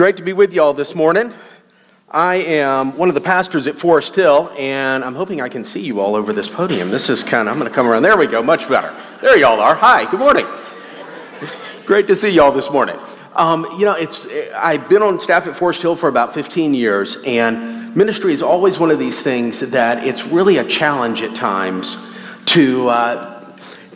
great to be with you all this morning. I am one of the pastors at Forest Hill, and I'm hoping I can see you all over this podium. This is kind of, I'm going to come around. There we go, much better. There you all are. Hi, good morning. Great to see you all this morning. Um, you know, it's I've been on staff at Forest Hill for about 15 years, and ministry is always one of these things that it's really a challenge at times to uh,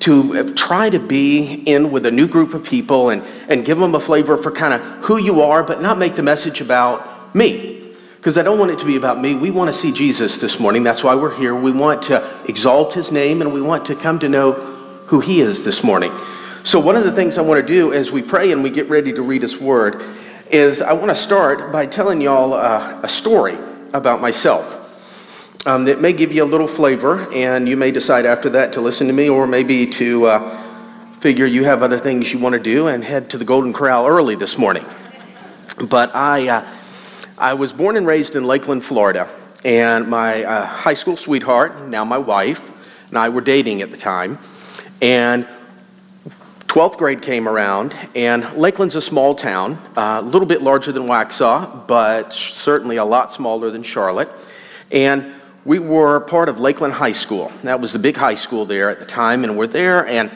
to try to be in with a new group of people and, and give them a flavor for kind of who you are, but not make the message about me. Because I don't want it to be about me. We want to see Jesus this morning. That's why we're here. We want to exalt his name and we want to come to know who he is this morning. So, one of the things I want to do as we pray and we get ready to read his word is I want to start by telling y'all uh, a story about myself um, that may give you a little flavor, and you may decide after that to listen to me or maybe to uh, figure you have other things you want to do and head to the Golden Corral early this morning. But I, uh, I was born and raised in Lakeland, Florida, and my uh, high school sweetheart, now my wife, and I were dating at the time. And 12th grade came around, and Lakeland's a small town, uh, a little bit larger than Waxhaw, but certainly a lot smaller than Charlotte. And we were part of Lakeland High School. That was the big high school there at the time, and we're there. And,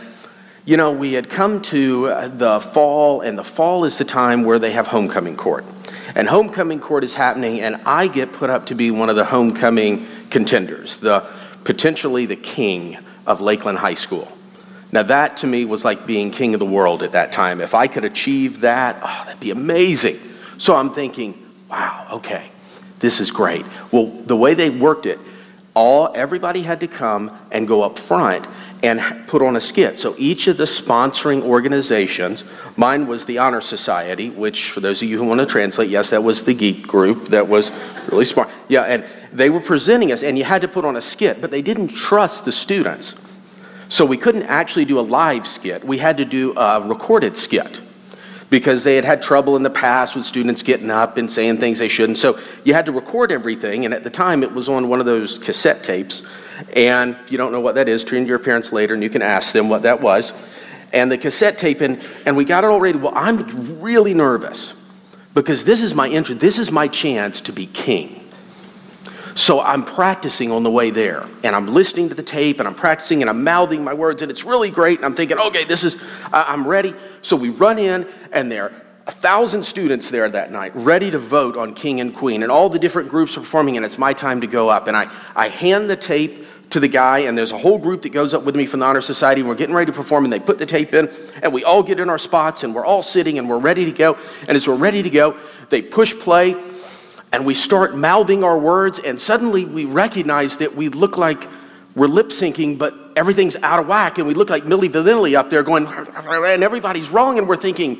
you know, we had come to uh, the fall, and the fall is the time where they have homecoming court. And homecoming court is happening, and I get put up to be one of the homecoming contenders, the potentially the king of Lakeland High School. Now, that to me was like being king of the world at that time. If I could achieve that, oh, that'd be amazing. So I'm thinking, wow, okay. This is great. Well, the way they worked it, all everybody had to come and go up front and put on a skit. So each of the sponsoring organizations, mine was the Honor Society, which for those of you who want to translate, yes, that was the geek group that was really smart. Yeah, and they were presenting us, and you had to put on a skit, but they didn't trust the students. So we couldn't actually do a live skit. We had to do a recorded skit because they had had trouble in the past with students getting up and saying things they shouldn't. So you had to record everything, and at the time it was on one of those cassette tapes. And if you don't know what that is, turn to your parents later and you can ask them what that was. And the cassette tape, and, and we got it all ready. Well, I'm really nervous because this is my entry, this is my chance to be king. So I'm practicing on the way there, and I'm listening to the tape, and I'm practicing, and I'm mouthing my words, and it's really great. And I'm thinking, okay, this is, I'm ready. So we run in, and there are a thousand students there that night, ready to vote on king and queen, and all the different groups are performing, and it's my time to go up. And I, I hand the tape to the guy, and there's a whole group that goes up with me from the Honor Society, and we're getting ready to perform, and they put the tape in, and we all get in our spots, and we're all sitting, and we're ready to go. And as we're ready to go, they push play and we start mouthing our words, and suddenly we recognize that we look like we're lip syncing, but everything's out of whack, and we look like Milli Vanilli up there going, and everybody's wrong, and we're thinking,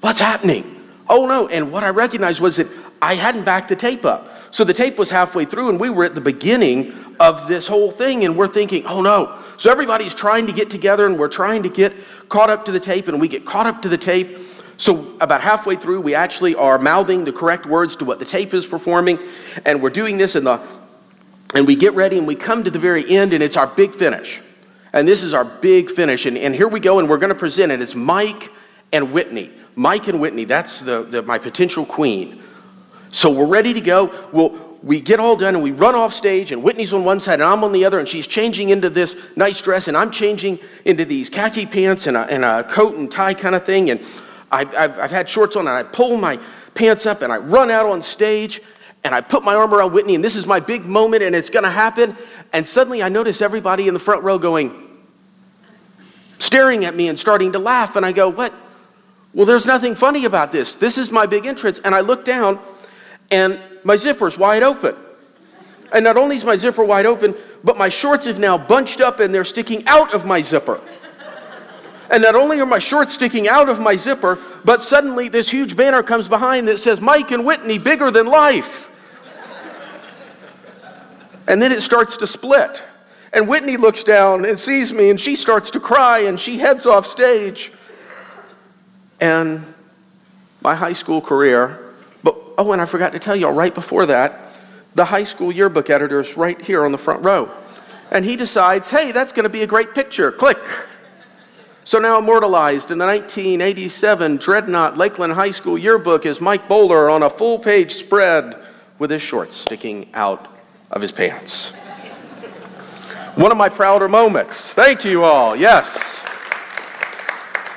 what's happening? Oh no, and what I recognized was that I hadn't backed the tape up. So the tape was halfway through, and we were at the beginning of this whole thing, and we're thinking, oh no. So everybody's trying to get together, and we're trying to get caught up to the tape, and we get caught up to the tape, so, about halfway through, we actually are mouthing the correct words to what the tape is performing, and we're doing this in the, and we get ready and we come to the very end, and it's our big finish. And this is our big finish. And, and here we go, and we're going to present it. It's Mike and Whitney. Mike and Whitney, that's the, the, my potential queen. So we're ready to go. We'll, we get all done and we run off stage, and Whitney's on one side and I'm on the other, and she's changing into this nice dress, and I'm changing into these khaki pants and a, and a coat and tie kind of thing. And I've, I've, I've had shorts on and I pull my pants up and I run out on stage and I put my arm around Whitney and this is my big moment and it's going to happen. And suddenly I notice everybody in the front row going, staring at me and starting to laugh. And I go, What? Well, there's nothing funny about this. This is my big entrance. And I look down and my zipper's wide open. And not only is my zipper wide open, but my shorts have now bunched up and they're sticking out of my zipper. And not only are my shorts sticking out of my zipper, but suddenly this huge banner comes behind that says, Mike and Whitney, bigger than life. and then it starts to split. And Whitney looks down and sees me, and she starts to cry, and she heads off stage. And my high school career, but oh, and I forgot to tell y'all right before that, the high school yearbook editor is right here on the front row. And he decides, hey, that's going to be a great picture. Click. So now immortalized in the 1987 Dreadnought Lakeland High School yearbook is Mike Bowler on a full page spread with his shorts sticking out of his pants. One of my prouder moments. Thank you all. Yes.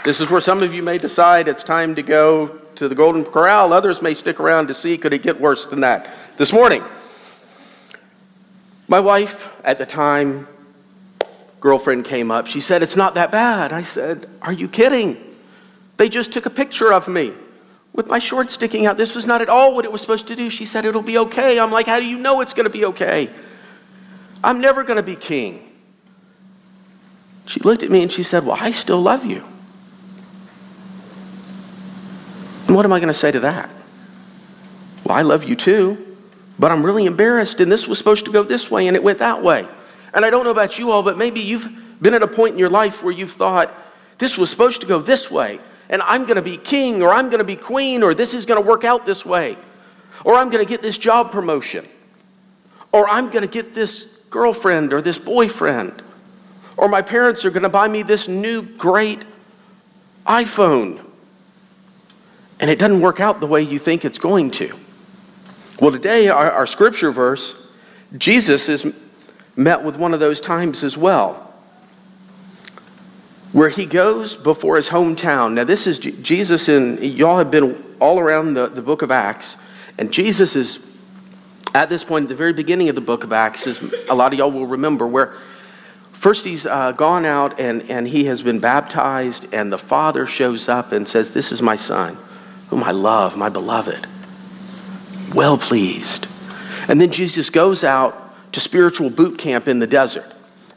This is where some of you may decide it's time to go to the Golden Corral. Others may stick around to see could it get worse than that. This morning, my wife at the time, girlfriend came up. She said, It's not that bad. I said, Are you kidding? They just took a picture of me with my shorts sticking out. This was not at all what it was supposed to do. She said, It'll be okay. I'm like, How do you know it's going to be okay? I'm never going to be king. She looked at me and she said, Well, I still love you. And what am I going to say to that? Well, I love you too, but I'm really embarrassed, and this was supposed to go this way, and it went that way. And I don't know about you all, but maybe you've been at a point in your life where you've thought, this was supposed to go this way, and I'm going to be king, or I'm going to be queen, or this is going to work out this way, or I'm going to get this job promotion, or I'm going to get this girlfriend or this boyfriend, or my parents are going to buy me this new great iPhone and it doesn't work out the way you think it's going to. Well, today, our, our scripture verse, Jesus is met with one of those times as well, where he goes before his hometown. Now, this is Jesus, and y'all have been all around the, the book of Acts, and Jesus is at this point, at the very beginning of the book of Acts, is, a lot of y'all will remember, where first he's uh, gone out and, and he has been baptized, and the Father shows up and says, This is my son whom I love, my beloved. Well pleased. And then Jesus goes out to spiritual boot camp in the desert.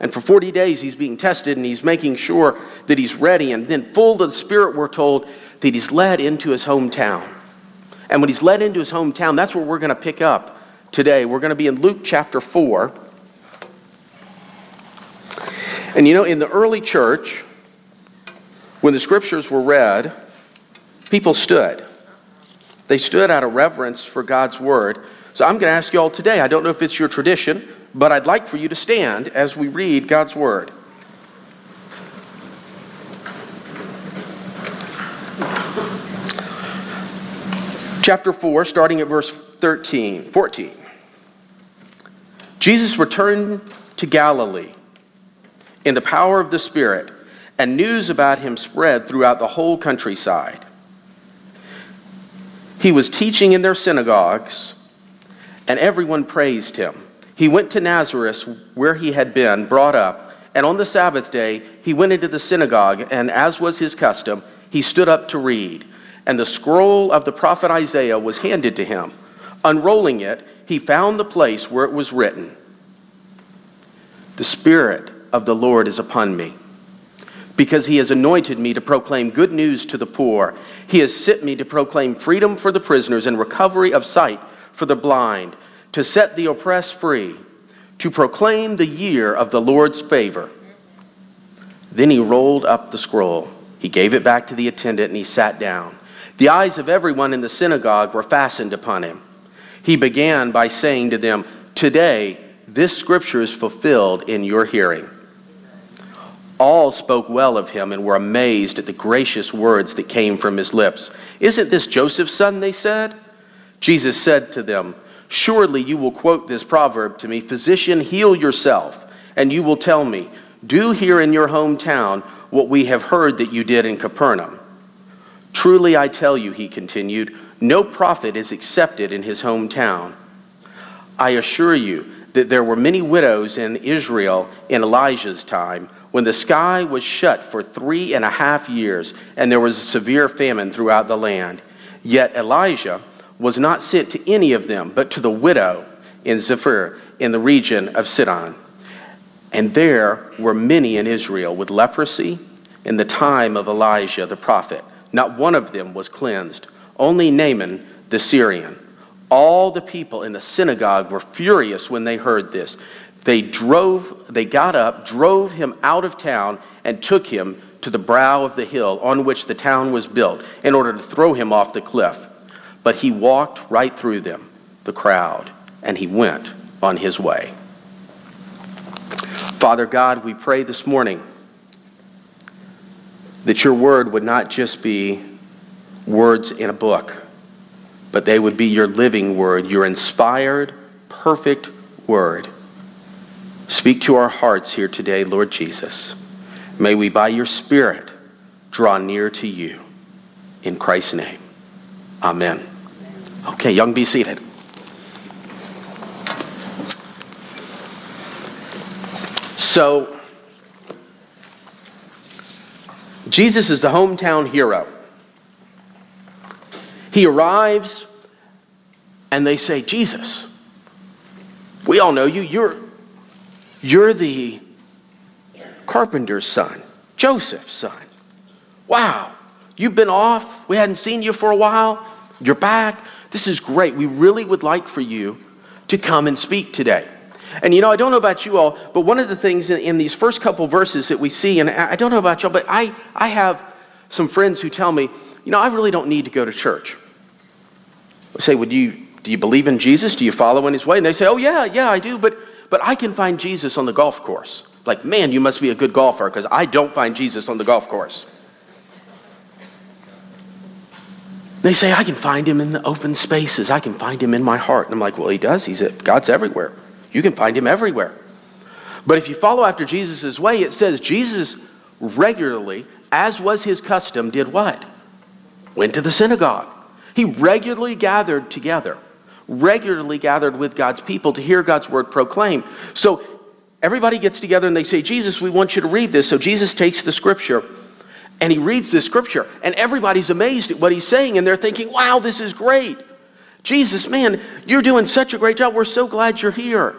And for 40 days, he's being tested and he's making sure that he's ready. And then, full of the Spirit, we're told that he's led into his hometown. And when he's led into his hometown, that's where we're going to pick up today. We're going to be in Luke chapter 4. And you know, in the early church, when the scriptures were read, people stood. They stood out of reverence for God's word. So I'm going to ask you all today, I don't know if it's your tradition, but I'd like for you to stand as we read God's word. Chapter 4, starting at verse 13, 14. Jesus returned to Galilee in the power of the Spirit, and news about him spread throughout the whole countryside. He was teaching in their synagogues, and everyone praised him. He went to Nazareth, where he had been brought up, and on the Sabbath day he went into the synagogue, and as was his custom, he stood up to read. And the scroll of the prophet Isaiah was handed to him. Unrolling it, he found the place where it was written The Spirit of the Lord is upon me, because he has anointed me to proclaim good news to the poor. He has sent me to proclaim freedom for the prisoners and recovery of sight for the blind, to set the oppressed free, to proclaim the year of the Lord's favor. Then he rolled up the scroll. He gave it back to the attendant and he sat down. The eyes of everyone in the synagogue were fastened upon him. He began by saying to them, Today, this scripture is fulfilled in your hearing. All spoke well of him and were amazed at the gracious words that came from his lips. Isn't this Joseph's son? They said. Jesus said to them, Surely you will quote this proverb to me Physician, heal yourself. And you will tell me, Do here in your hometown what we have heard that you did in Capernaum. Truly I tell you, he continued, no prophet is accepted in his hometown. I assure you that there were many widows in Israel in Elijah's time when the sky was shut for three and a half years and there was a severe famine throughout the land. Yet Elijah was not sent to any of them, but to the widow in Zarephath in the region of Sidon. And there were many in Israel with leprosy in the time of Elijah the prophet. Not one of them was cleansed, only Naaman the Syrian. All the people in the synagogue were furious when they heard this. They drove, they got up, drove him out of town, and took him to the brow of the hill on which the town was built in order to throw him off the cliff. But he walked right through them, the crowd, and he went on his way. Father God, we pray this morning that your word would not just be words in a book, but they would be your living word, your inspired, perfect word. Speak to our hearts here today, Lord Jesus. May we, by your Spirit, draw near to you. In Christ's name, amen. Okay, young, be seated. So, Jesus is the hometown hero. He arrives, and they say, Jesus, we all know you. You're, you're the carpenter's son, Joseph's son. Wow, you've been off. We hadn't seen you for a while. You're back. This is great. We really would like for you to come and speak today. And you know, I don't know about you all, but one of the things in, in these first couple verses that we see, and I don't know about y'all, but I, I have some friends who tell me, you know, I really don't need to go to church. I say, would you, do you believe in Jesus? Do you follow in his way? And they say, oh, yeah, yeah, I do, but, but I can find Jesus on the golf course. Like, man, you must be a good golfer because I don't find Jesus on the golf course. They say, I can find him in the open spaces. I can find him in my heart. And I'm like, well, he does. He's a, God's everywhere. You can find him everywhere. But if you follow after Jesus' way, it says Jesus regularly, as was his custom, did what? Went to the synagogue. He regularly gathered together, regularly gathered with God's people to hear God's word proclaimed. So everybody gets together and they say, Jesus, we want you to read this. So Jesus takes the scripture and he reads this scripture, and everybody's amazed at what he's saying, and they're thinking, wow, this is great. Jesus, man, you're doing such a great job. We're so glad you're here.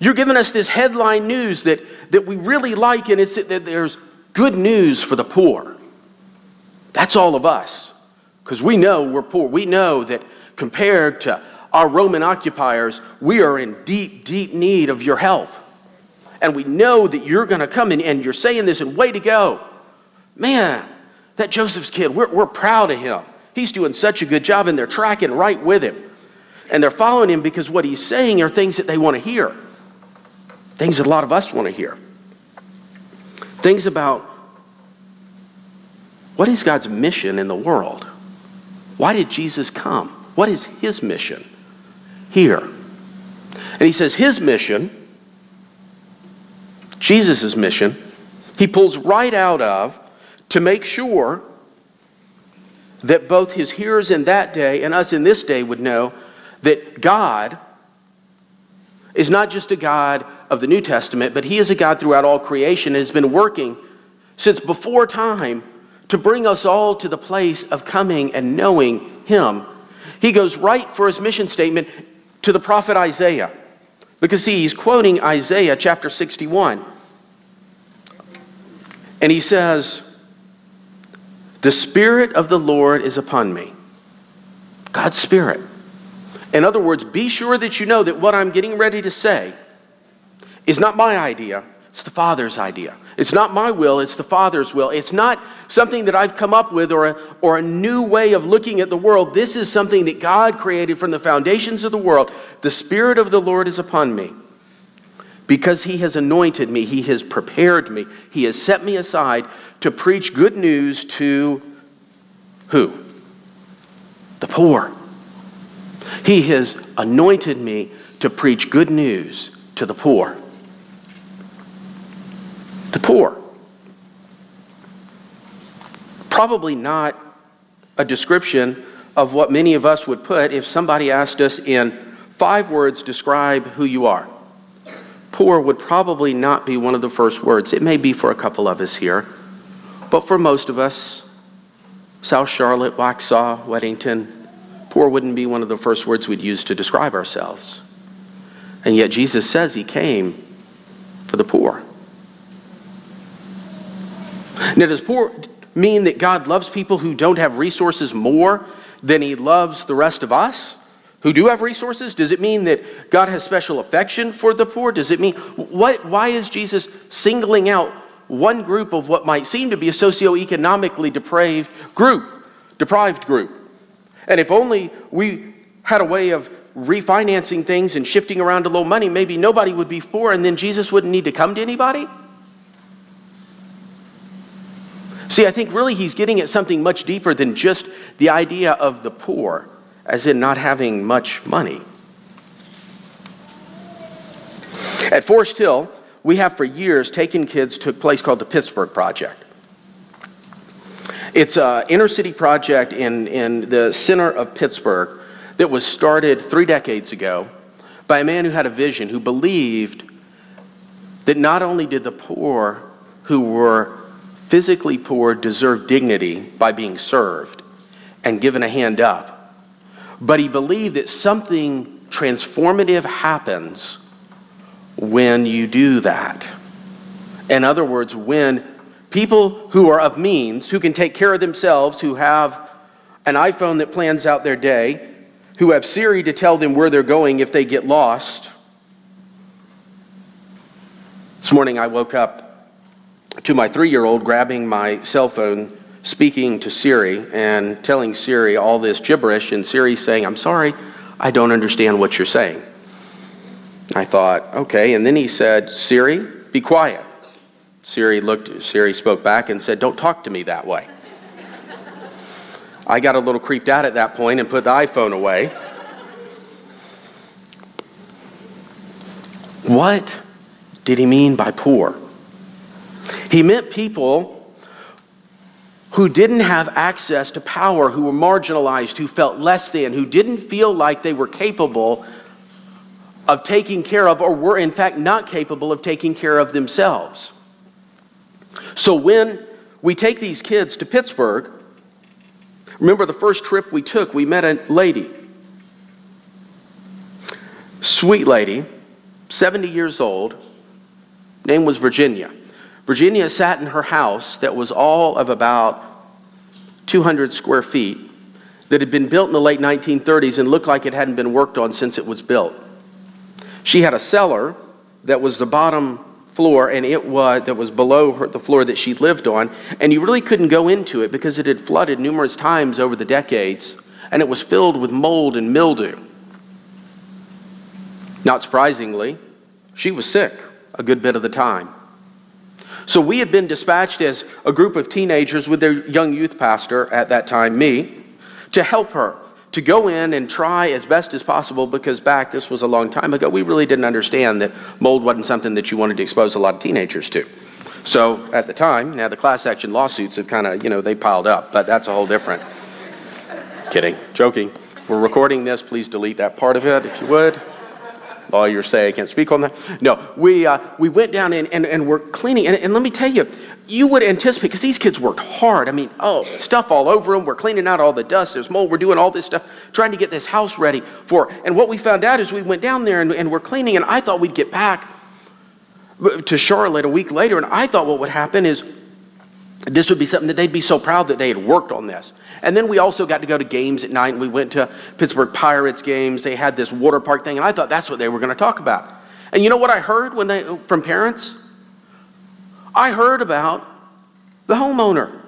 You're giving us this headline news that, that we really like, and it's that there's good news for the poor. That's all of us. Because we know we're poor. We know that compared to our Roman occupiers, we are in deep, deep need of your help. And we know that you're going to come and you're saying this, and way to go. Man, that Joseph's kid, we're, we're proud of him. He's doing such a good job, and they're tracking right with him. And they're following him because what he's saying are things that they want to hear, things that a lot of us want to hear. Things about what is God's mission in the world? Why did Jesus come? What is his mission here? And he says his mission, Jesus' mission, he pulls right out of to make sure that both his hearers in that day and us in this day would know that God is not just a God of the New Testament, but he is a God throughout all creation and has been working since before time to bring us all to the place of coming and knowing him. He goes right for his mission statement to the prophet Isaiah. Because, see, he's quoting Isaiah chapter 61. And he says, the Spirit of the Lord is upon me. God's Spirit. In other words, be sure that you know that what I'm getting ready to say is not my idea, it's the Father's idea. It's not my will, it's the Father's will. It's not something that I've come up with or a, or a new way of looking at the world. This is something that God created from the foundations of the world. The Spirit of the Lord is upon me because He has anointed me, He has prepared me, He has set me aside to preach good news to who? The poor. He has anointed me to preach good news to the poor. The poor. Probably not a description of what many of us would put if somebody asked us in five words, describe who you are. Poor would probably not be one of the first words. It may be for a couple of us here. But for most of us, South Charlotte, Waxhaw, Weddington, poor wouldn't be one of the first words we'd use to describe ourselves. And yet Jesus says he came for the poor. Now, does poor mean that God loves people who don't have resources more than he loves the rest of us who do have resources? Does it mean that God has special affection for the poor? Does it mean, what, why is Jesus singling out one group of what might seem to be a socioeconomically depraved group, deprived group. And if only we had a way of refinancing things and shifting around a little money, maybe nobody would be poor and then Jesus wouldn't need to come to anybody. See, I think really he's getting at something much deeper than just the idea of the poor, as in not having much money. At Forest Hill, we have for years taken kids to a place called the Pittsburgh Project. It's an inner city project in, in the center of Pittsburgh that was started three decades ago by a man who had a vision, who believed that not only did the poor who were physically poor deserve dignity by being served and given a hand up, but he believed that something transformative happens when you do that. In other words, when people who are of means, who can take care of themselves, who have an iPhone that plans out their day, who have Siri to tell them where they're going if they get lost. This morning I woke up to my three year old grabbing my cell phone, speaking to Siri, and telling Siri all this gibberish, and Siri saying, I'm sorry, I don't understand what you're saying. I thought, okay. And then he said, Siri, be quiet. Siri looked, Siri spoke back and said, Don't talk to me that way. I got a little creeped out at that point and put the iPhone away. What did he mean by poor? He meant people who didn't have access to power, who were marginalized, who felt less than, who didn't feel like they were capable of taking care of, or were in fact not capable of taking care of themselves. So when we take these kids to Pittsburgh, Remember the first trip we took, we met a lady. Sweet lady, 70 years old, name was Virginia. Virginia sat in her house that was all of about 200 square feet that had been built in the late 1930s and looked like it hadn't been worked on since it was built. She had a cellar that was the bottom floor and it was that was below her, the floor that she lived on and you really couldn't go into it because it had flooded numerous times over the decades and it was filled with mold and mildew not surprisingly she was sick a good bit of the time so we had been dispatched as a group of teenagers with their young youth pastor at that time me to help her to go in and try as best as possible because back, this was a long time ago, we really didn't understand that mold wasn't something that you wanted to expose a lot of teenagers to. So at the time, now the class action lawsuits have kind of, you know, they piled up, but that's a whole different. Kidding, joking. We're recording this. Please delete that part of it if you would. Lawyers say I can't speak on that. No, we, uh, we went down and, and, and we're cleaning. And, and let me tell you, you would anticipate, because these kids worked hard. I mean, oh, stuff all over them. We're cleaning out all the dust. There's mold. We're doing all this stuff, trying to get this house ready for. And what we found out is we went down there and, and we're cleaning, and I thought we'd get back to Charlotte a week later, and I thought what would happen is this would be something that they'd be so proud that they had worked on this. And then we also got to go to games at night, we went to Pittsburgh Pirates games. They had this water park thing, and I thought that's what they were going to talk about. And you know what I heard when they, from parents? I heard about the homeowner.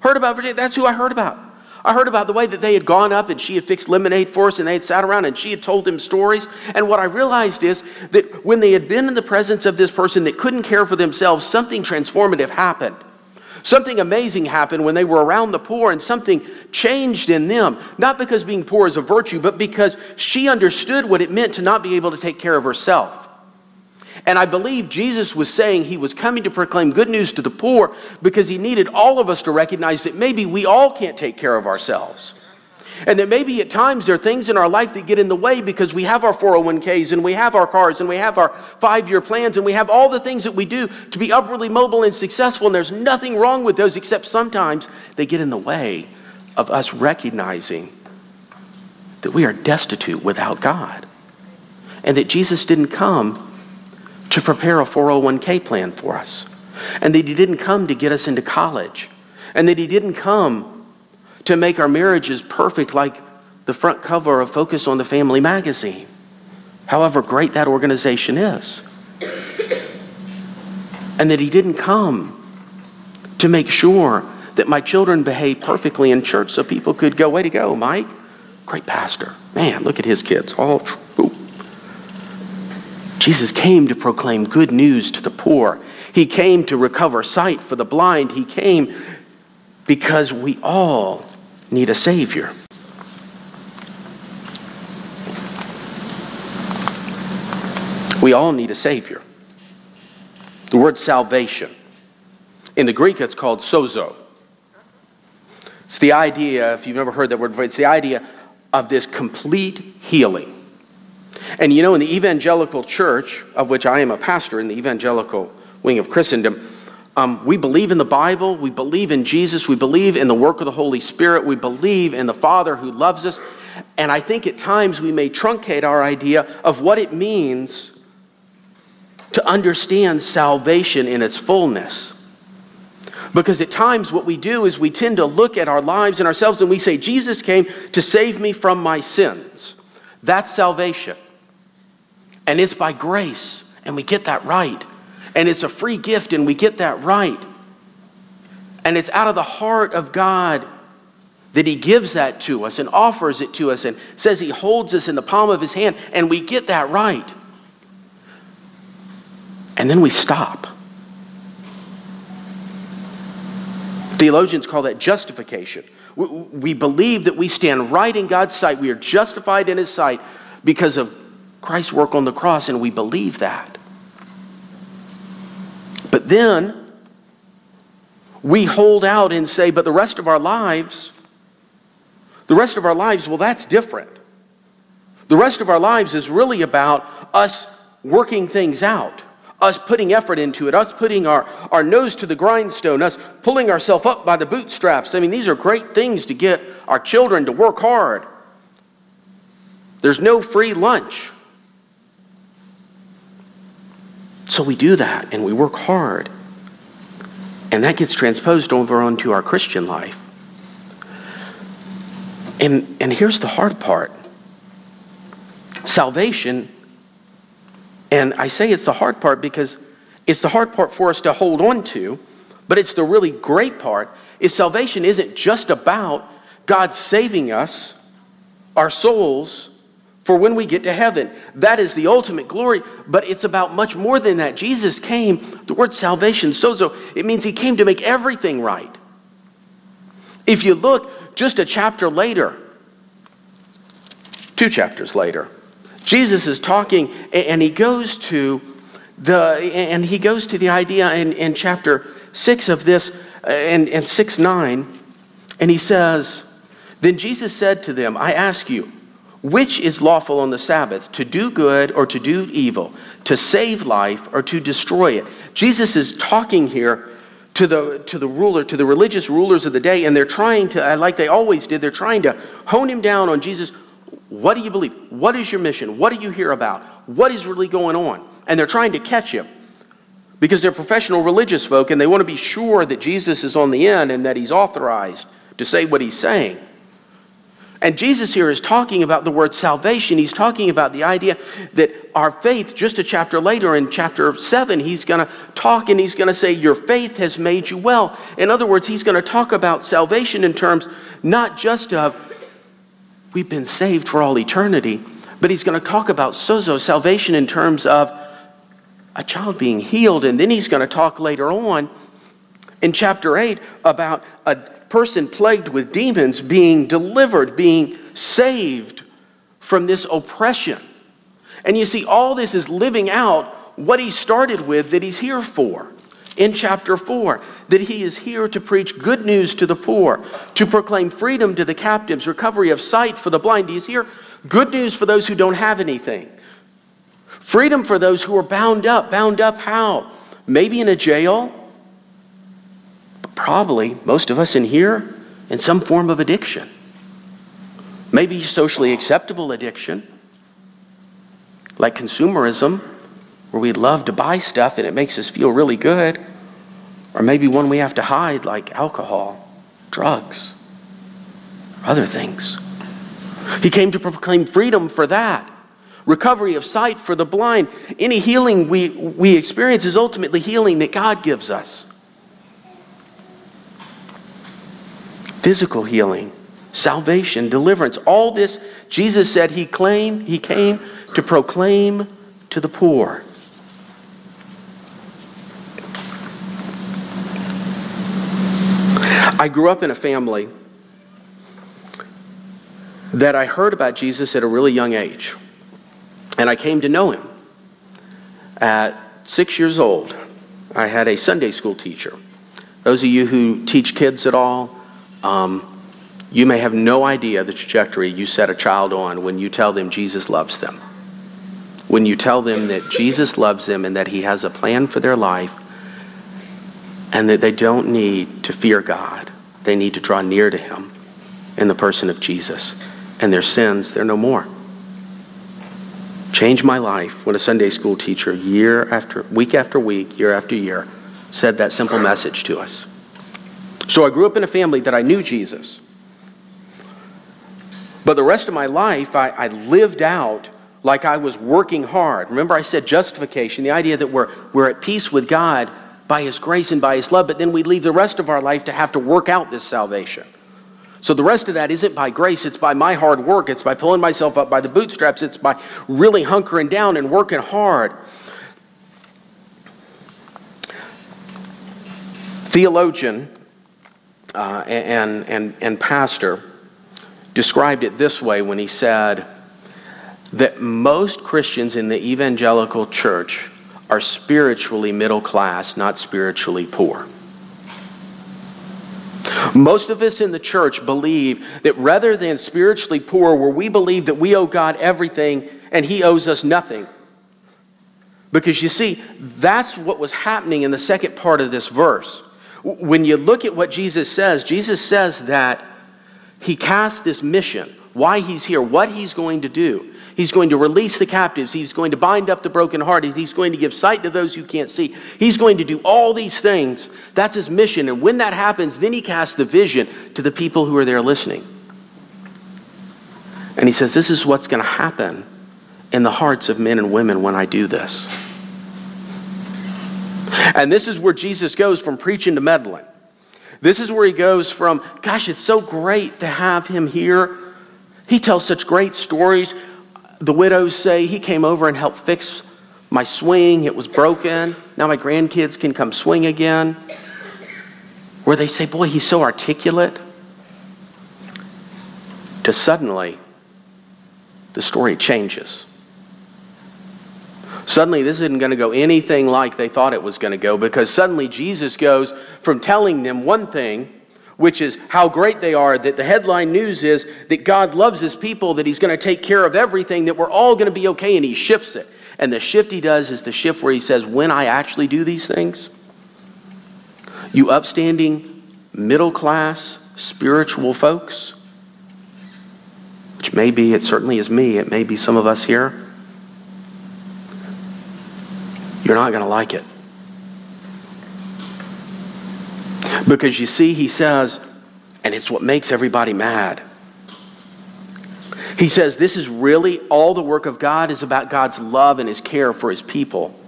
Heard about Virginia. That's who I heard about. I heard about the way that they had gone up and she had fixed lemonade for us and they had sat around and she had told them stories. And what I realized is that when they had been in the presence of this person that couldn't care for themselves, something transformative happened. Something amazing happened when they were around the poor and something changed in them. Not because being poor is a virtue, but because she understood what it meant to not be able to take care of herself. And I believe Jesus was saying he was coming to proclaim good news to the poor because he needed all of us to recognize that maybe we all can't take care of ourselves. And that maybe at times there are things in our life that get in the way because we have our 401ks and we have our cars and we have our five year plans and we have all the things that we do to be upwardly mobile and successful. And there's nothing wrong with those except sometimes they get in the way of us recognizing that we are destitute without God and that Jesus didn't come to prepare a 401k plan for us. And that He didn't come to get us into college. And that He didn't come to make our marriages perfect like the front cover of Focus on the Family magazine, however great that organization is. And that He didn't come to make sure that my children behave perfectly in church so people could go, way to go, Mike. Great pastor. Man, look at his kids. All true. Jesus came to proclaim good news to the poor. He came to recover sight for the blind. He came because we all need a Savior. We all need a Savior. The word salvation. In the Greek, it's called sozo. It's the idea, if you've never heard that word it's the idea of this complete healing. And you know, in the evangelical church, of which I am a pastor in the evangelical wing of Christendom, um, we believe in the Bible, we believe in Jesus, we believe in the work of the Holy Spirit, we believe in the Father who loves us. And I think at times we may truncate our idea of what it means to understand salvation in its fullness. Because at times, what we do is we tend to look at our lives and ourselves and we say, Jesus came to save me from my sins. That's salvation. And it's by grace, and we get that right. And it's a free gift, and we get that right. And it's out of the heart of God that He gives that to us and offers it to us and says He holds us in the palm of His hand, and we get that right. And then we stop. Theologians call that justification. We believe that we stand right in God's sight. We are justified in His sight because of Christ's work on the cross, and we believe that. But then we hold out and say, but the rest of our lives, the rest of our lives, well, that's different. The rest of our lives is really about us working things out us putting effort into it, us putting our, our nose to the grindstone, us pulling ourselves up by the bootstraps. I mean, these are great things to get our children to work hard. There's no free lunch. So we do that and we work hard. And that gets transposed over onto our Christian life. And, and here's the hard part salvation and I say it's the hard part because it's the hard part for us to hold on to, but it's the really great part is salvation isn't just about God saving us, our souls, for when we get to heaven. That is the ultimate glory, but it's about much more than that. Jesus came, the word salvation, sozo, it means he came to make everything right. If you look just a chapter later, two chapters later, Jesus is talking and he goes to the and he goes to the idea in, in chapter 6 of this uh, and, and 6 9 and he says then jesus said to them i ask you which is lawful on the sabbath to do good or to do evil to save life or to destroy it jesus is talking here to the to the ruler to the religious rulers of the day and they're trying to uh, like they always did they're trying to hone him down on jesus what do you believe? What is your mission? What do you hear about? What is really going on? And they're trying to catch him because they're professional religious folk and they want to be sure that Jesus is on the end and that he's authorized to say what he's saying. And Jesus here is talking about the word salvation. He's talking about the idea that our faith, just a chapter later in chapter 7, he's going to talk and he's going to say, Your faith has made you well. In other words, he's going to talk about salvation in terms not just of we've been saved for all eternity. But he's going to talk about sozo, salvation, in terms of a child being healed. And then he's going to talk later on in chapter 8 about a person plagued with demons being delivered, being saved from this oppression. And you see, all this is living out what he started with that he's here for in chapter 4 that he is here to preach good news to the poor, to proclaim freedom to the captives, recovery of sight for the blind. He is here good news for those who don't have anything, freedom for those who are bound up. Bound up how? Maybe in a jail, probably most of us in here in some form of addiction. Maybe socially acceptable addiction, like consumerism where we love to buy stuff and it makes us feel really good. Or maybe one we have to hide, like alcohol, drugs, or other things. He came to proclaim freedom for that, recovery of sight for the blind. Any healing we, we experience is ultimately healing that God gives us. Physical healing, salvation, deliverance, all this Jesus said he claimed, he came to proclaim to the poor. I grew up in a family that I heard about Jesus at a really young age. And I came to know him. At six years old, I had a Sunday school teacher. Those of you who teach kids at all, um, you may have no idea the trajectory you set a child on when you tell them Jesus loves them. When you tell them that Jesus loves them and that he has a plan for their life and that they don't need to fear God, they need to draw near to him in the person of Jesus. And their sins, they're no more. Changed my life when a Sunday school teacher, year after week after week, year after year, said that simple message to us. So I grew up in a family that I knew Jesus. But the rest of my life, I, I, lived out like I was working hard. Remember, I said justification, the idea that we're, we're at peace with God by His grace and by His love, but then we leave the rest of our life to have to work out this salvation. So the rest of that isn't by grace, it's by my hard work, it's by pulling myself up by the bootstraps, it's by really hunkering down and working hard. Theologian uh, and, and, and pastor described it this way when he said that most Christians in the evangelical church are spiritually middle class, not spiritually poor. Most of us in the church believe that rather than spiritually poor, where we believe that we owe God everything and He owes us nothing. Because you see, that's what was happening in the second part of this verse. When you look at what Jesus says, Jesus says that he casts this mission, why he's here, what he's going to do. He's going to release the captives. He's going to bind up the brokenhearted. He's going to give sight to those who can't see. He's going to do all these things. That's his mission. And when that happens, then he casts the vision to the people who are there listening. And he says, This is what's going to happen in the hearts of men and women when I do this. And this is where Jesus goes from preaching to meddling. This is where he goes from, gosh, it's so great to have him here. He tells such great stories. The widows say he came over and helped fix my swing. It was broken. Now my grandkids can come swing again. Where they say, boy, he's so articulate. To suddenly, the story changes. Suddenly, this isn't going to go anything like they thought it was going to go because suddenly Jesus goes from telling them one thing, which is how great they are, that the headline news is that God loves his people, that he's going to take care of everything, that we're all going to be okay, and he shifts it. And the shift he does is the shift where he says, When I actually do these things, you upstanding, middle class, spiritual folks, which may be, it certainly is me, it may be some of us here you're not going to like it. Because you see, he says, and it's what makes everybody mad. He says, This is really all the work of God is about God's love and his care for his people.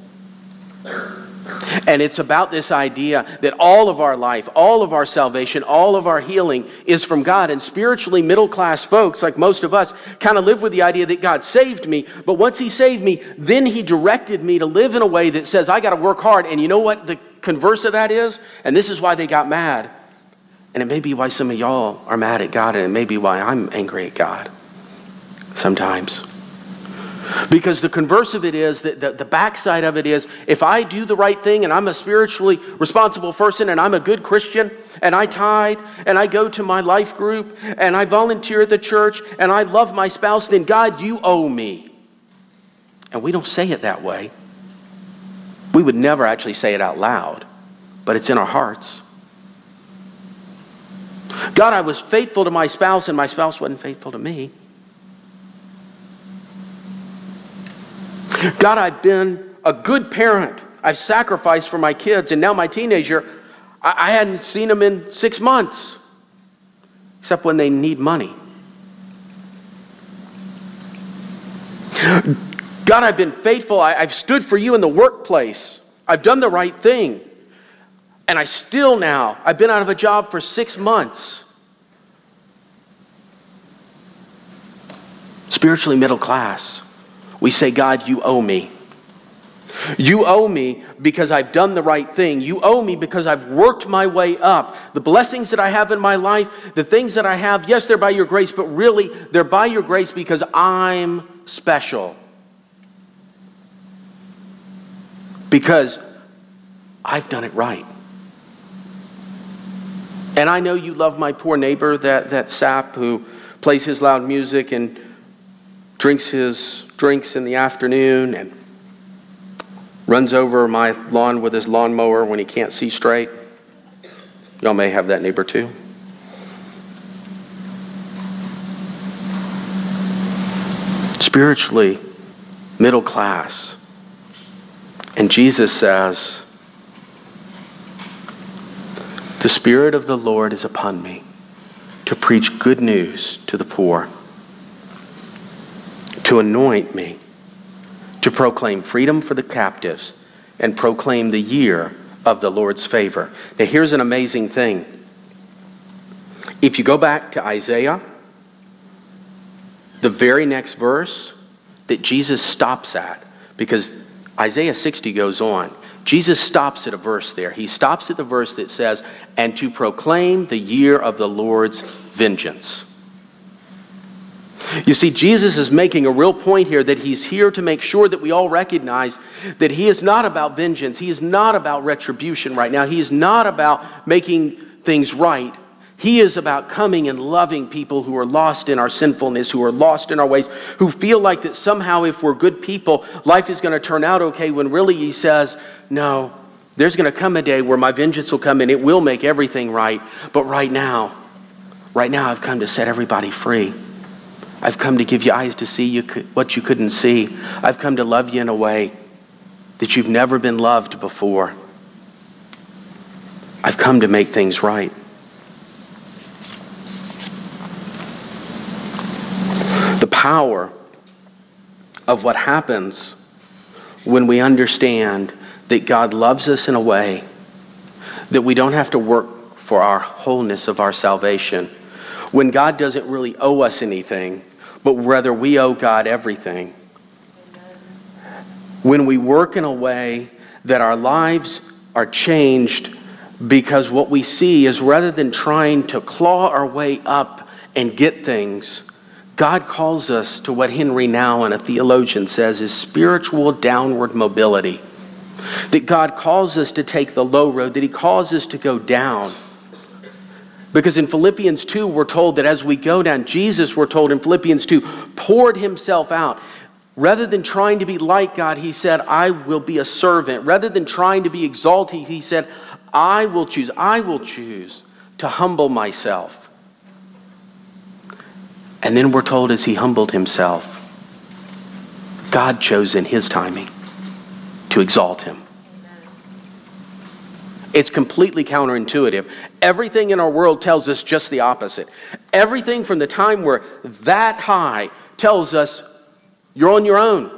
And it's about this idea that all of our life, all of our salvation, all of our healing is from God. And spiritually middle class folks, like most of us, kind of live with the idea that God saved me. But once He saved me, then He directed me to live in a way that says, I got to work hard. And you know what the converse of that is? And this is why they got mad. And it may be why some of y'all are mad at God, and it may be why I'm angry at God sometimes. Because the converse of it is that the, the backside of it is if I do the right thing and I'm a spiritually responsible person and I'm a good Christian and I tithe and I go to my life group and I volunteer at the church and I love my spouse, then God, you owe me. And we don't say it that way. We would never actually say it out loud, but it's in our hearts. God, I was faithful to my spouse and my spouse wasn't faithful to me. God, I've been a good parent. I've sacrificed for my kids, and now my teenager, I, I hadn't seen him in six months, except when they need money. God, I've been faithful. I, have stood for you in the workplace. I've done the right thing. And I still now, I've been out of a job for six months. Spiritually middle class. We say, God, you owe me. You owe me because I've done the right thing. You owe me because I've worked my way up. The blessings that I have in my life, the things that I have, yes, they're by your grace, but really, they're by your grace because I'm special. Because I've done it right. And I know you love my poor neighbor, that, that sap who plays his loud music and drinks his drinks in the afternoon and runs over my lawn with his lawnmower when he can't see straight. Y'all may have that neighbor too. Spiritually, middle class. And Jesus says, The Spirit of the Lord is upon me to preach good news to the poor, to anoint me to proclaim freedom for the captives and proclaim the year of the Lord's favor. Now, here's an amazing thing. If you go back to Isaiah, the very next verse that Jesus stops at, because Isaiah 60 goes on, Jesus stops at a verse there. He stops at the verse that says, and to proclaim the year of the Lord's vengeance. You see, Jesus is making a real point here that he's here to make sure that we all recognize that he is not about vengeance. He is not about retribution right now. He is not about making things right. He is about coming and loving people who are lost in our sinfulness, who are lost in our ways, who feel like that somehow if we're good people, life is going to turn out okay, when really he says, No, there's going to come a day where my vengeance will come and it will make everything right. But right now, right now, I've come to set everybody free. I've come to give you eyes to see you what you couldn't see. I've come to love you in a way that you've never been loved before. I've come to make things right. The power of what happens when we understand that God loves us in a way that we don't have to work for our wholeness of our salvation. When God doesn't really owe us anything, but rather we owe God everything. When we work in a way that our lives are changed because what we see is rather than trying to claw our way up and get things, God calls us to what Henri Nouwen, a theologian, says is spiritual downward mobility. That God calls us to take the low road, that He calls us to go down because in Philippians 2, we're told that as we go down, Jesus, we're told in Philippians 2, poured himself out. Rather than trying to be like God, he said, I will be a servant. Rather than trying to be exalted, he said, I will choose, I will choose to humble myself. And then we're told as he humbled himself, God chose in his timing to exalt him. It's completely counterintuitive. Everything in our world tells us just the opposite. Everything from the time we're that high tells us you're on your own.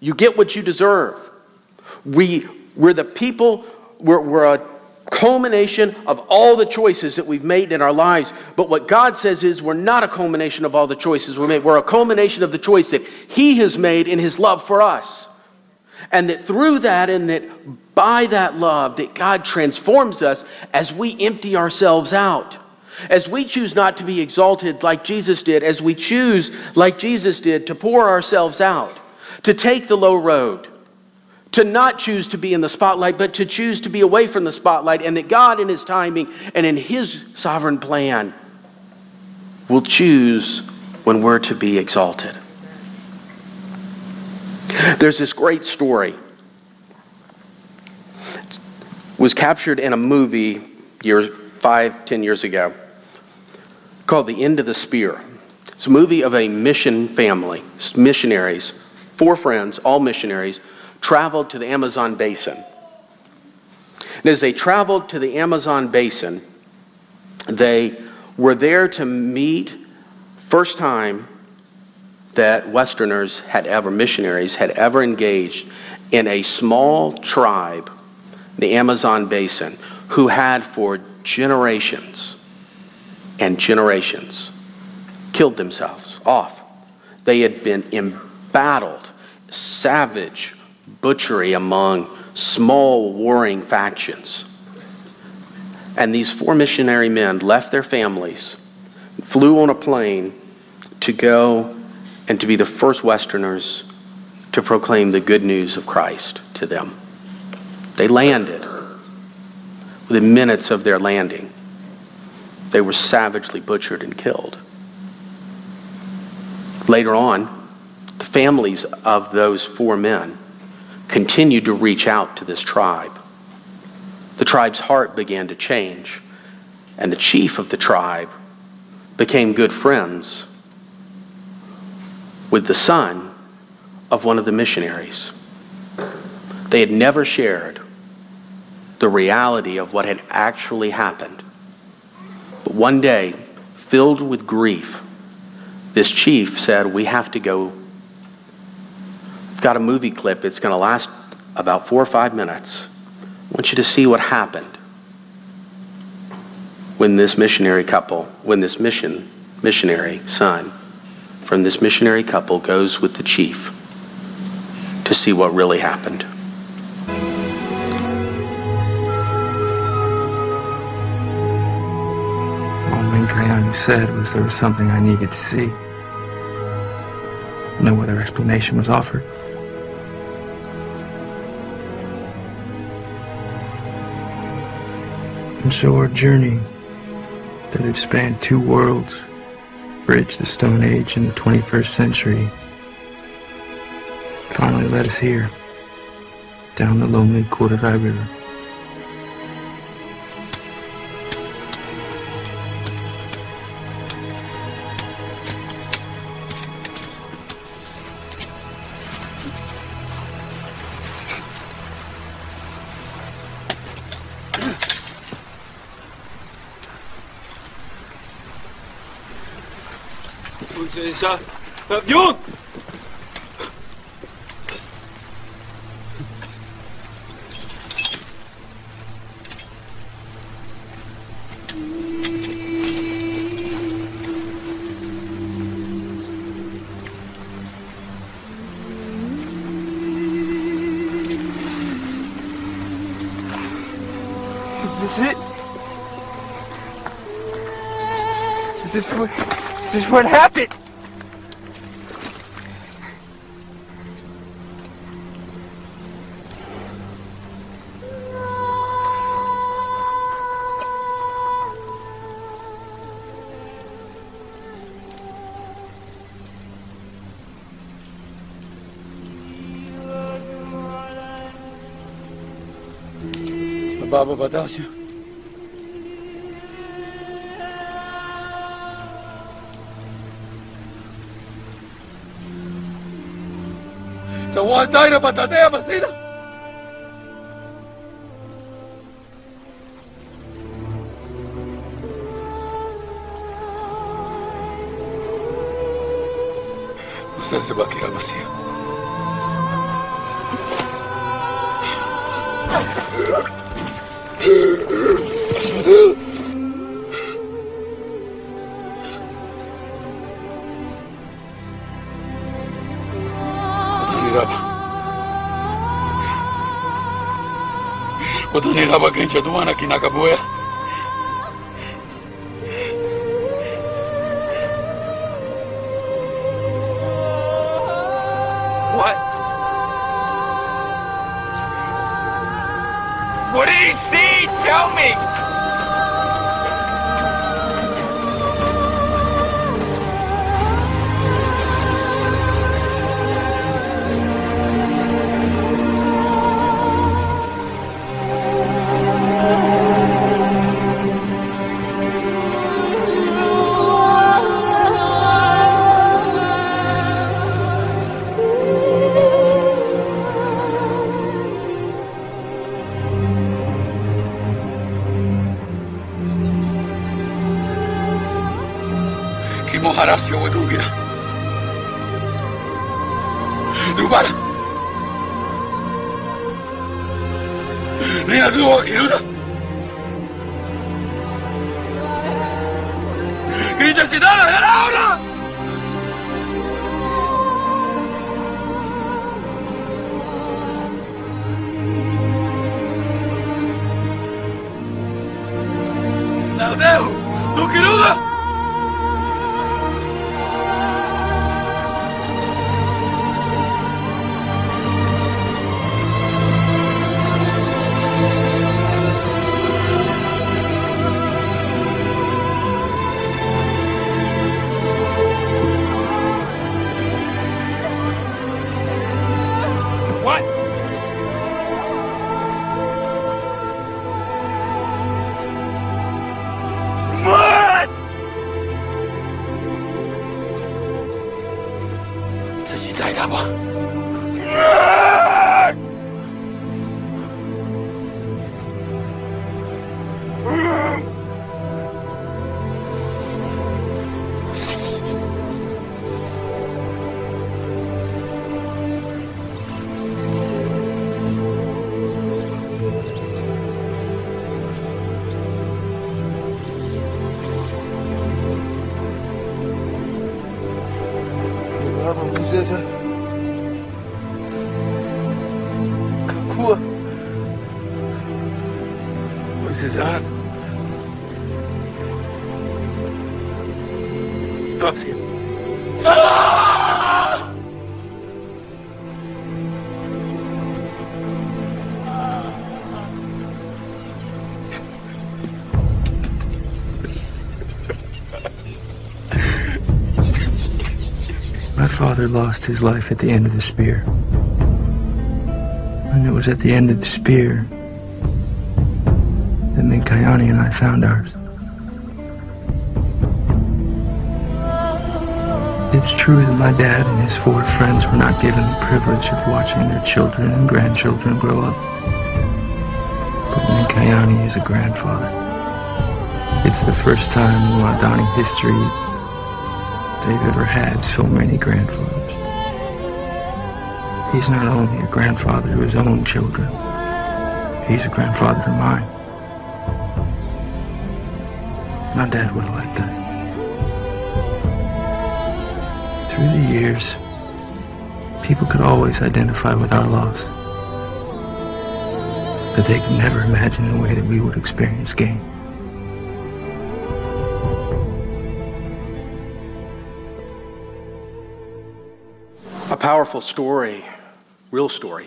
You get what you deserve. We, we're the people, we're, we're a culmination of all the choices that we've made in our lives. But what God says is we're not a culmination of all the choices we made. We're a culmination of the choice that He has made in His love for us. And that through that and that by that love that God transforms us as we empty ourselves out. As we choose not to be exalted like Jesus did, as we choose, like Jesus did, to pour ourselves out, to take the low road, to not choose to be in the spotlight, but to choose to be away from the spotlight, and that God, in His timing and in His sovereign plan, will choose when we're to be exalted. There's this great story was captured in a movie years five, ten years ago called The End of the Spear. It's a movie of a mission family, missionaries, four friends, all missionaries, traveled to the Amazon basin. And as they traveled to the Amazon basin, they were there to meet first time that Westerners had ever, missionaries had ever engaged in a small tribe the Amazon basin, who had for generations and generations killed themselves off. They had been embattled, savage, butchery among small warring factions. And these four missionary men left their families, flew on a plane to go and to be the first Westerners to proclaim the good news of Christ to them. They landed. Within minutes of their landing, they were savagely butchered and killed. Later on, the families of those four men continued to reach out to this tribe. The tribe's heart began to change, and the chief of the tribe became good friends with the son of one of the missionaries. They had never shared the reality of what had actually happened. But one day, filled with grief, this chief said, We have to go. I've got a movie clip. It's going to last about four or five minutes. I want you to see what happened when this missionary couple, when this mission missionary son from this missionary couple goes with the chief to see what really happened. All Coyote said was there was something I needed to see. No other explanation was offered. And so our journey that had spanned two worlds, bridged the Stone Age and the 21st century, finally led us here, down the lonely Curaray River. Is this it? Is this what, is this what happened? Baba Badalcio. So what died about that? Você se vai querer, Otaniraba. Otaniraba kencha duana kinakabuya. Father lost his life at the end of the spear. And it was at the end of the spear that Mincaye and I found ours. It's true that my dad and his four friends were not given the privilege of watching their children and grandchildren grow up. But Mincaye is a grandfather. It's the first time in Waodani history they've ever had so many grandfathers. He's not only a grandfather to his own children, he's a grandfather to mine. My dad would have liked that. Through the years, people could always identify with our loss. But they could never imagine the way that we would experience gain. Powerful story, real story,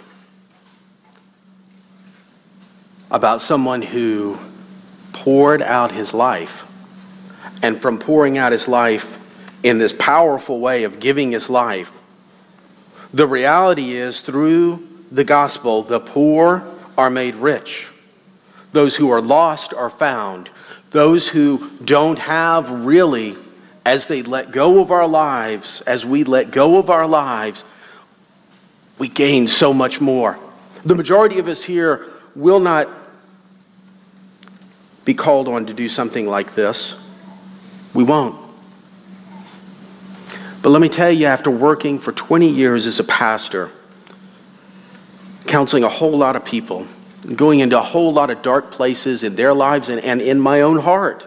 about someone who poured out his life. And from pouring out his life in this powerful way of giving his life, the reality is through the gospel, the poor are made rich. Those who are lost are found. Those who don't have really as they let go of our lives, as we let go of our lives, we gain so much more. The majority of us here will not be called on to do something like this. We won't. But let me tell you, after working for 20 years as a pastor, counseling a whole lot of people, going into a whole lot of dark places in their lives and, and in my own heart,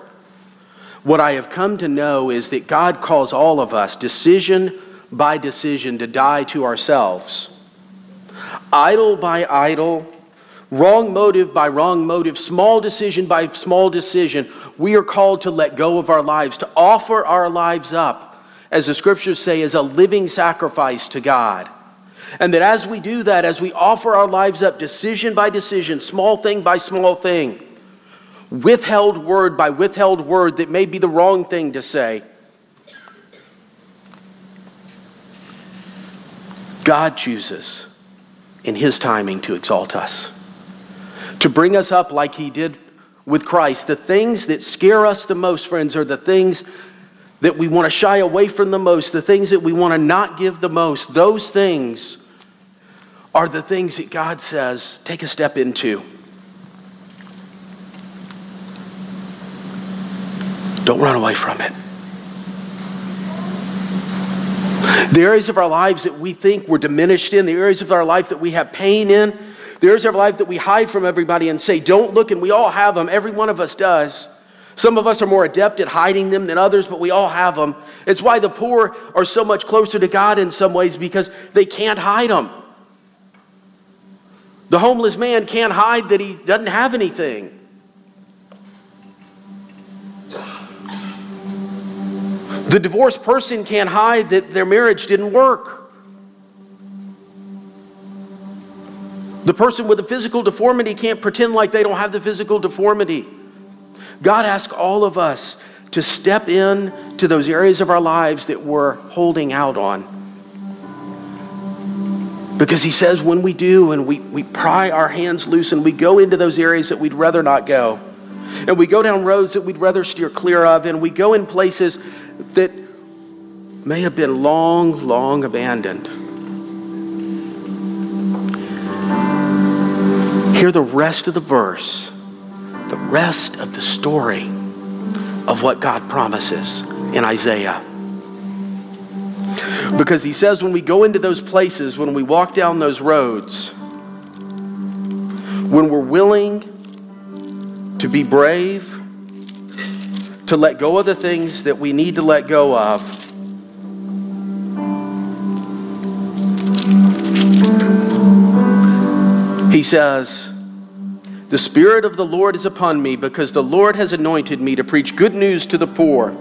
what I have come to know is that God calls all of us, decision by decision, to die to ourselves. Idol by idol, wrong motive by wrong motive, small decision by small decision, we are called to let go of our lives, to offer our lives up, as the scriptures say, as a living sacrifice to God. And that as we do that, as we offer our lives up decision by decision, small thing by small thing, withheld word by withheld word that may be the wrong thing to say. God chooses in His timing to exalt us, to bring us up like He did with Christ. The things that scare us the most, friends, are the things that we want to shy away from the most, the things that we want to not give the most. Those things are the things that God says, take a step into. Don't run away from it. The areas of our lives that we think we're diminished in, the areas of our life that we have pain in, the areas of our life that we hide from everybody and say, don't look, and we all have them. Every one of us does. Some of us are more adept at hiding them than others, but we all have them. It's why the poor are so much closer to God in some ways because they can't hide them. The homeless man can't hide that he doesn't have anything. The divorced person can't hide that their marriage didn't work. The person with a physical deformity can't pretend like they don't have the physical deformity. God asks all of us to step in to those areas of our lives that we're holding out on. Because he says when we do and we, we pry our hands loose and we go into those areas that we'd rather not go, and we go down roads that we'd rather steer clear of, and we go in places that may have been long, long abandoned. Hear the rest of the verse, the rest of the story of what God promises in Isaiah. Because he says, when we go into those places, when we walk down those roads, when we're willing to be brave, to let go of the things that we need to let go of, he says, The Spirit of the Lord is upon me because the Lord has anointed me to preach good news to the poor.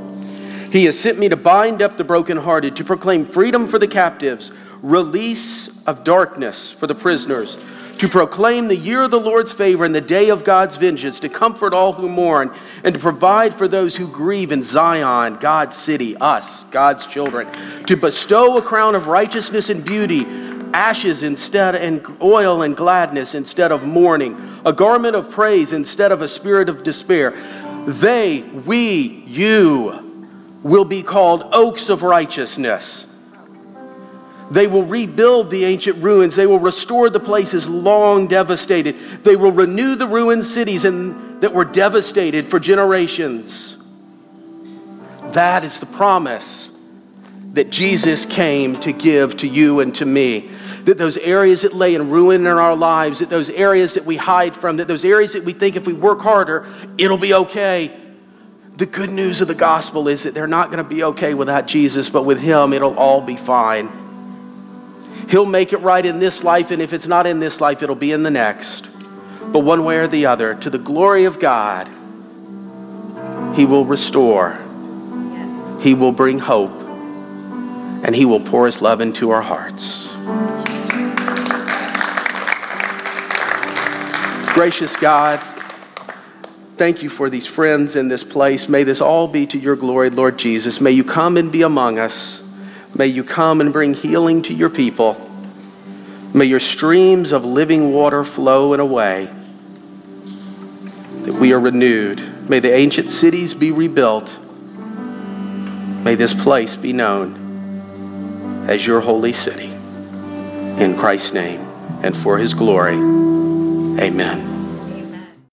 He has sent me to bind up the brokenhearted, to proclaim freedom for the captives, release of darkness for the prisoners, to proclaim the year of the Lord's favor and the day of God's vengeance, to comfort all who mourn, and to provide for those who grieve in Zion, God's city, us, God's children, to bestow a crown of righteousness and beauty, ashes instead and oil and gladness instead of mourning, a garment of praise instead of a spirit of despair. They, we, you, will be called oaks of righteousness. They will rebuild the ancient ruins. They will restore the places long devastated. They will renew the ruined cities and, that were devastated for generations. That is the promise that Jesus came to give to you and to me. That those areas that lay in ruin in our lives, that those areas that we hide from, that those areas that we think if we work harder, it'll be okay the good news of the gospel is that they're not going to be okay without Jesus, but with Him, it'll all be fine. He'll make it right in this life, and if it's not in this life, it'll be in the next. But one way or the other, to the glory of God, He will restore, He will bring hope, and He will pour His love into our hearts. Gracious God, Thank you for these friends in this place. May this all be to your glory, Lord Jesus. May you come and be among us. May you come and bring healing to your people. May your streams of living water flow in a way that we are renewed. May the ancient cities be rebuilt. May this place be known as your holy city. In Christ's name and for his glory. Amen.